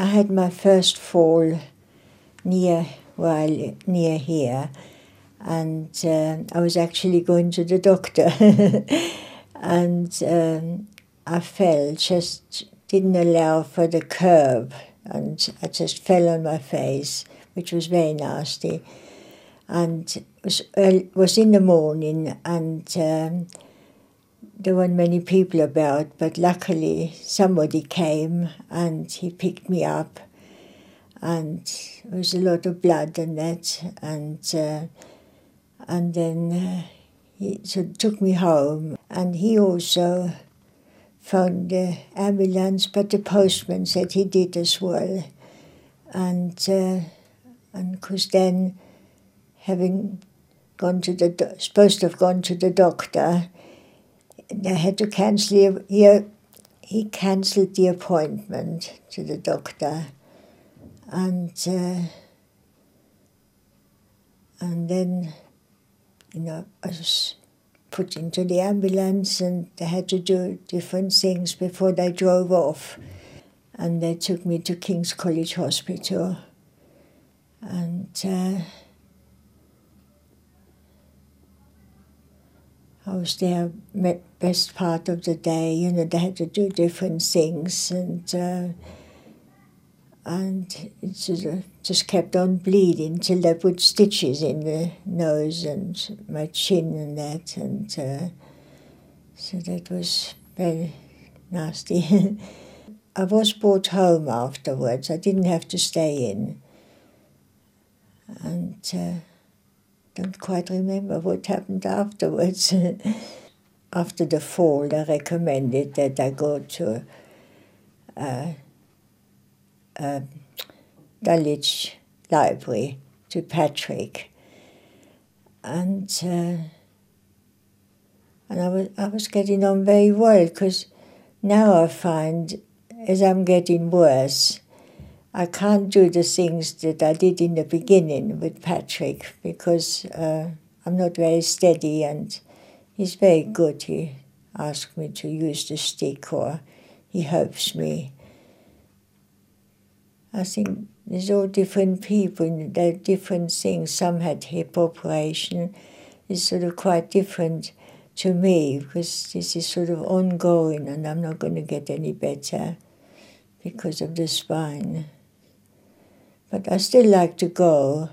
I had my first fall near well near here, and uh, I was actually going to the doctor, and um, I fell just didn't allow for the curb, and I just fell on my face, which was very nasty, and it was was in the morning and. Um, there weren't many people about, but luckily somebody came and he picked me up, and there was a lot of blood and that, and uh, and then uh, he so took me home, and he also phoned the ambulance, but the postman said he did as well, and uh, and because then having gone to the supposed to have gone to the doctor they had to cancel. He, he cancelled the appointment to the doctor, and uh, and then, you know, I was put into the ambulance, and they had to do different things before they drove off, and they took me to King's College Hospital, and. Uh, I was there best part of the day. You know, they had to do different things, and uh, and it just kept on bleeding till they put stitches in the nose and my chin and that, and uh, so that was very nasty. I was brought home afterwards. I didn't have to stay in, and. Uh, don't quite remember what happened afterwards. After the fall, they recommended that I go to uh, uh, Dulwich Library to Patrick, and uh, and I was I was getting on very well because now I find as I'm getting worse, I can't do the things that I did in the beginning with Patrick because uh, I'm not very steady and he's very good. He asks me to use the stick or he helps me. I think there's all different people, there are different things. Some had hip operation. It's sort of quite different to me because this is sort of ongoing and I'm not going to get any better because of the spine. But I still like to go